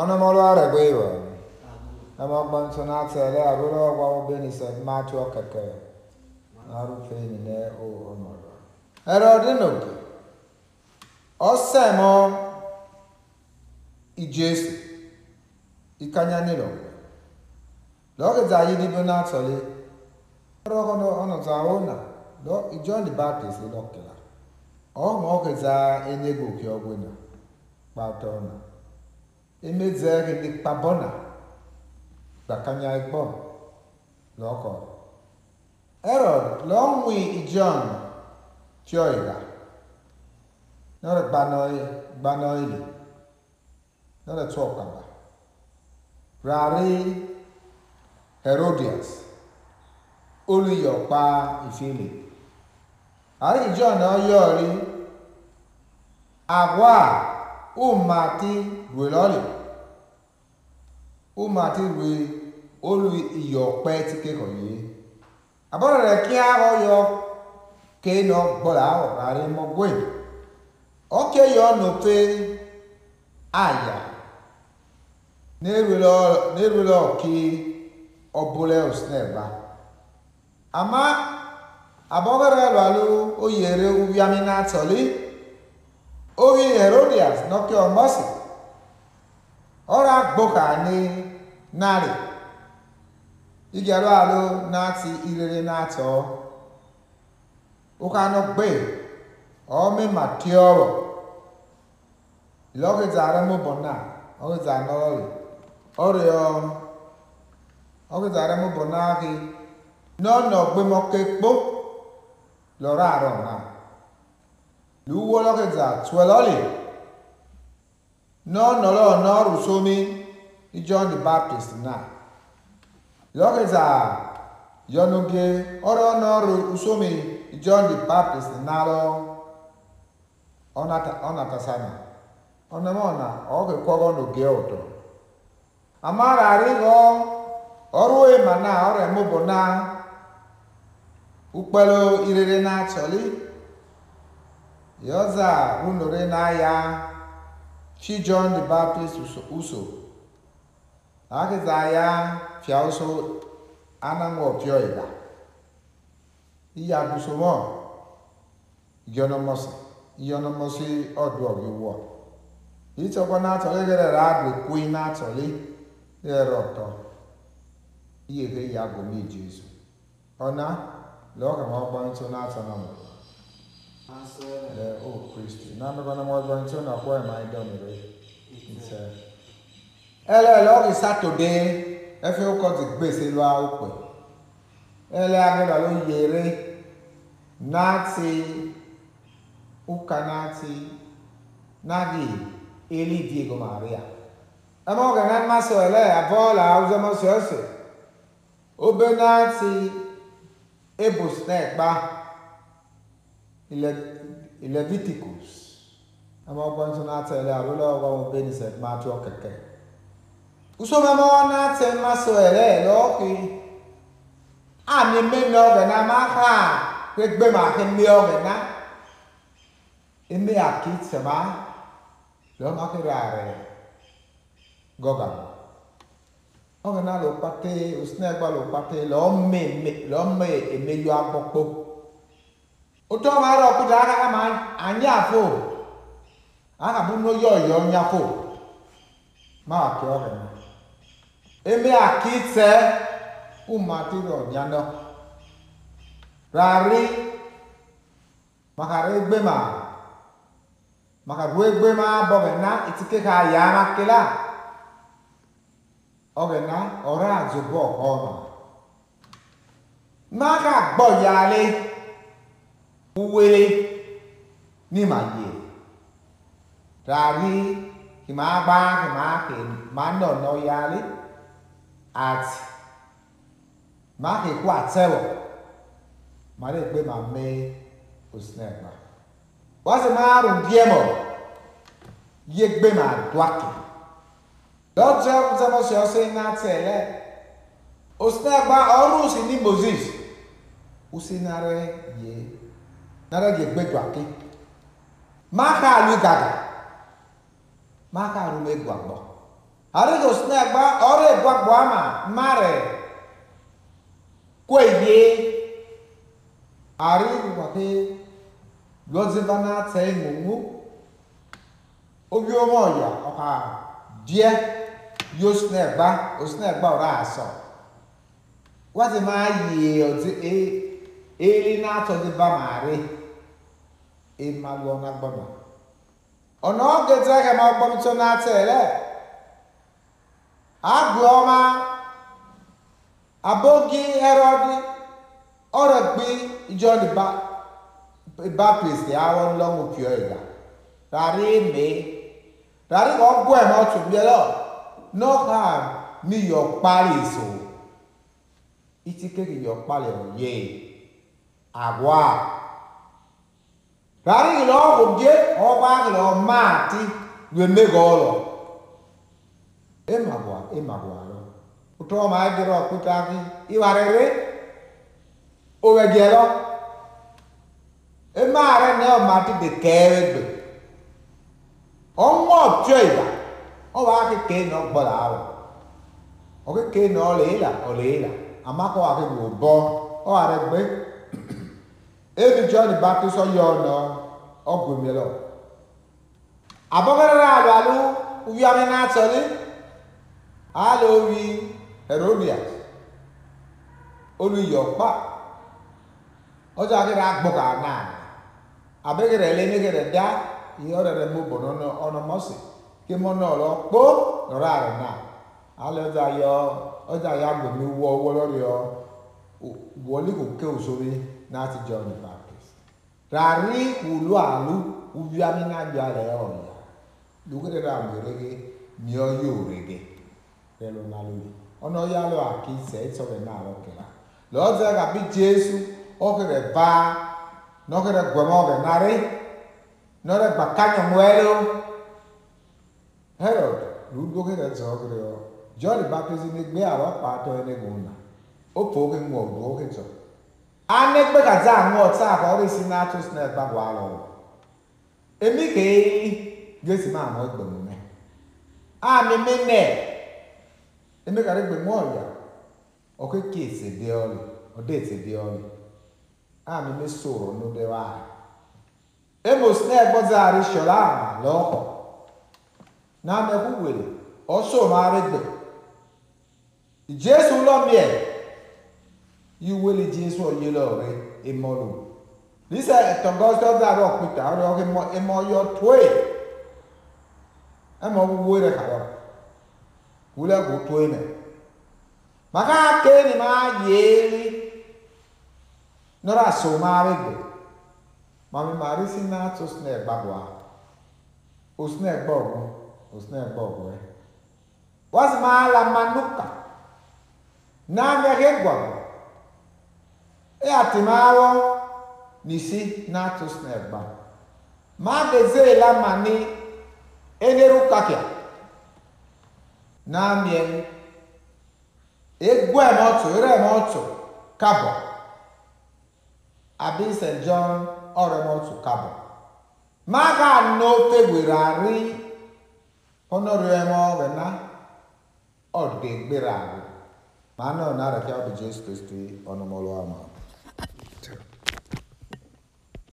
ọnụmọrụ aragba ịwa ama ọgbọntụ na na-arụfe nile ọnọdụ herodinoke ọsẹmọ ijesu ikanyanilo lọkịta na-atọle ọrụ ọhụrụ ọnọdụ ahụ na John the Baptist lọkịla ọhụrụ ọkịta enyegoke ọbụla kpata ọnọdụ emedzeghe nikpa bona dakanya gbon loko erod longwi ijon choiga nore gbanoi nọrị li nore chokaba rari herodias olùyọ̀pá ìfilè àrí ìjọ náà agwa a. umati rue lɔri umati rue olu iyɔkpɛ ti kekɔ ye abɔlɔ rɛ kia ɔyɔ kenɔ gbɔla ɔkari mɔgoe ɔke yɔ nope aya nerue lɔ nerue lɔ ke ɔbolɛ osinɛba ama abɔlɔ rɛ lɔ alo oyere uviami na tɔli. ohi herodias nọkiọmọsi ọra gboka ni narị ịgarụ alụ na-atị irere na-atọ ụka anụ gbe ọmị ma tie ọrọ lọkịta aramụbọ na ọkịta n'ọrịa ọrịa ọkịta aramụbọ na ahị n'ọnọgbemọkekpo lọrọ arọ na lu wolo ke za sweloli no no lo baptisti Baptist na lo ke za yonuge oro no rusomi Baptist amara ọrụ e ma na ọrụ emụbụ na ụkpụrụ irere na Yoza unore n'agha ya chi John the Baptist uso akiza ya fia ụsọ anaghị ọpịọ ịgba. E iya akwụsomọ iyanọmọsị iyanọmọsị ọdụ ọgwụgwọ na ọtọ ihe ya bụ mi ọ na lọọ ka ma ntụ n'atọ na mbụ. Eh, oh, o kristi nami bana mɔzɔ ntɛ na kɔ ɛma e yi e dɔmi do ntɛ ɛlɛ eh. lɔri satode ɛfɛ wokɔ ti gbèsè lɔ awo pɛ ɛlɛ agbɛdɔ lɛ yere nati uka nati nagi eli diego maria ɛmɛ e wo gana ma sɔ ɛlɛ abɔ la awuzɛ ma sɔ ɛsɛ obe nati ebos n'ɛgba. Leviticus ama wɔbɔ na atɛn dɛ abolo a wɔbɔ bɛ ni sɛ maa tɛ ɔkɛkɛ usoma ma wɔn na atɛn ma sɔ yɛ lɛ lɛ ɔkè a mi mi lɛ ɔbɛ na ma ha gbɛgbɛ ma ke mi ɔbɛ na emi aki tɛma lɛ ɔma ke ra rɛ gɔga ɔbɛ na lɛ ɔkpate osinɛ gba lɛ ɔkpate lɛ ɔmɛ lɛ ɔmɛ emeyɔ agbɔkpɔ utɔ ma arɔ kuta aka ama anyi afo aka bu no yɔ yɔ nyafo ma akɛ eme aki sɛ uma ti rari maka egbe ma makari egbe ma bɔbɛ na etike ka ya ma kela ɔbɛ na ɔra azobɔ ɔma ma ka uwe n'ịmanye rari kìmàgbà kìmàkì mànọ̀nà at àti màkìkú àtẹ̀wọ̀ màdégbé màmé òsínẹ̀gbà wọ́n sì máa rùn ye mọ̀ yégbé màdúàkì lọ́jọ́ ọ̀sẹ̀mọ̀sẹ̀ ọ̀sẹ̀ iná tẹ̀lẹ̀ òsínẹ̀gbà ọ̀rùn sí ní moses òsínàrẹ̀ ye nara je gbe gba maka ma ka lu gaga ma ka ru me gba gbo are go sna gba ore ama mare kweye are gba ke lo zi bana te ngungu obi ya oka die yo sna gba o sna gba ora aso wa ti ma ye o ti e, e na to di ba mare imalụ ọnagbaba ọna ọ ga-etere ma ọgbọmtọ na agụ ọma abụghị herọdị ọrọgbi ijọni baptist awọ nlọnwụ pịọ ịga rari ime rari ọgwụ ẹ̀họ́ ọtụmbiẹlọ n'ọha mi yọ kpali so itikeke yọ kpali ọ yie agwa Gari lo gudje oba lo mati gweme golo. Emagwa emagwa lo. Uto ma giro kutaki iwarere owegelo. Emare ne o mati de kebe. Ongo tjoiba. Oba ke ke no bolaro. Oke ke no leila o leila. Amako ake gubo. O are gbe. ebi John Baptist ọyọ ọ̀nà ọgùnmìlọ abọ́gẹ́rẹ́rẹ́ àbálú uviami n'atọ́lé alórí Herodias olùyọ̀pá ọjọ́ akẹ́rẹ́ agbọ́gà náà abẹ́gẹ́rẹ́ ẹlẹ́nẹ́gẹ́rẹ́ dá ìyọ́rẹ́ rẹ̀ náà lọ kemụ lọ́rọ̀ ọkpọ náà arụ na ayọ́ ọjọ́ ayọ nati John the Baptist rari ulu alu ubia mi na bia le oya lugere ra mberege ni oyo orege pẹ̀lú na lu ona oya lo akise itso be na lo kera lo ze ga bi Jésù o kere ba no kere gbomo be nare no re gba kanyo muero Herod lugo kere zo kere o John the Baptist ni gbe awa pa ene gona o po ke go ke anegbe gadza aŋɔ ɔtsa akɔ ɔre si na ato sinɛ gba wa lɔ emi kee gesi ma aŋɔ gbemu mɛ ami mi nɛ emi ka de gbemu ɔya ɔke ke ese de ɔli ɔde ese de ɔli ami mi soro nu de wa emo sinɛ gbɔdza ari sɔla ama lɛ ɔkɔ na ameku wele ɔsoro ma ari gbɛ Jésù lɔ miɛ. E yiwele jesu oyele ore emɔ lo lisa tɔgɔsɔ da rɔ kuta ɔrɔ emɔ emɔ yɔ toe emɔ wuwo ɖe xa rɔ wule go toe me maka ke ne ma yeeli nɔrɔ aso ma be gbe mami ma ɖe si na tso sne gbagba o sne gbɔ gbɔ o sne gbɔ wasi ma la ma nuka na ŋa he gbɔgbɔ atimaro nisi natus negba magezela mani enerukakia namien egwemotu iremotu kabo abi st john oremotu kabo maga n'otegwere ari honoremo wena odegbere ari ma anọ na-arakịa bụ jesu kristi ọnụmọlụ ama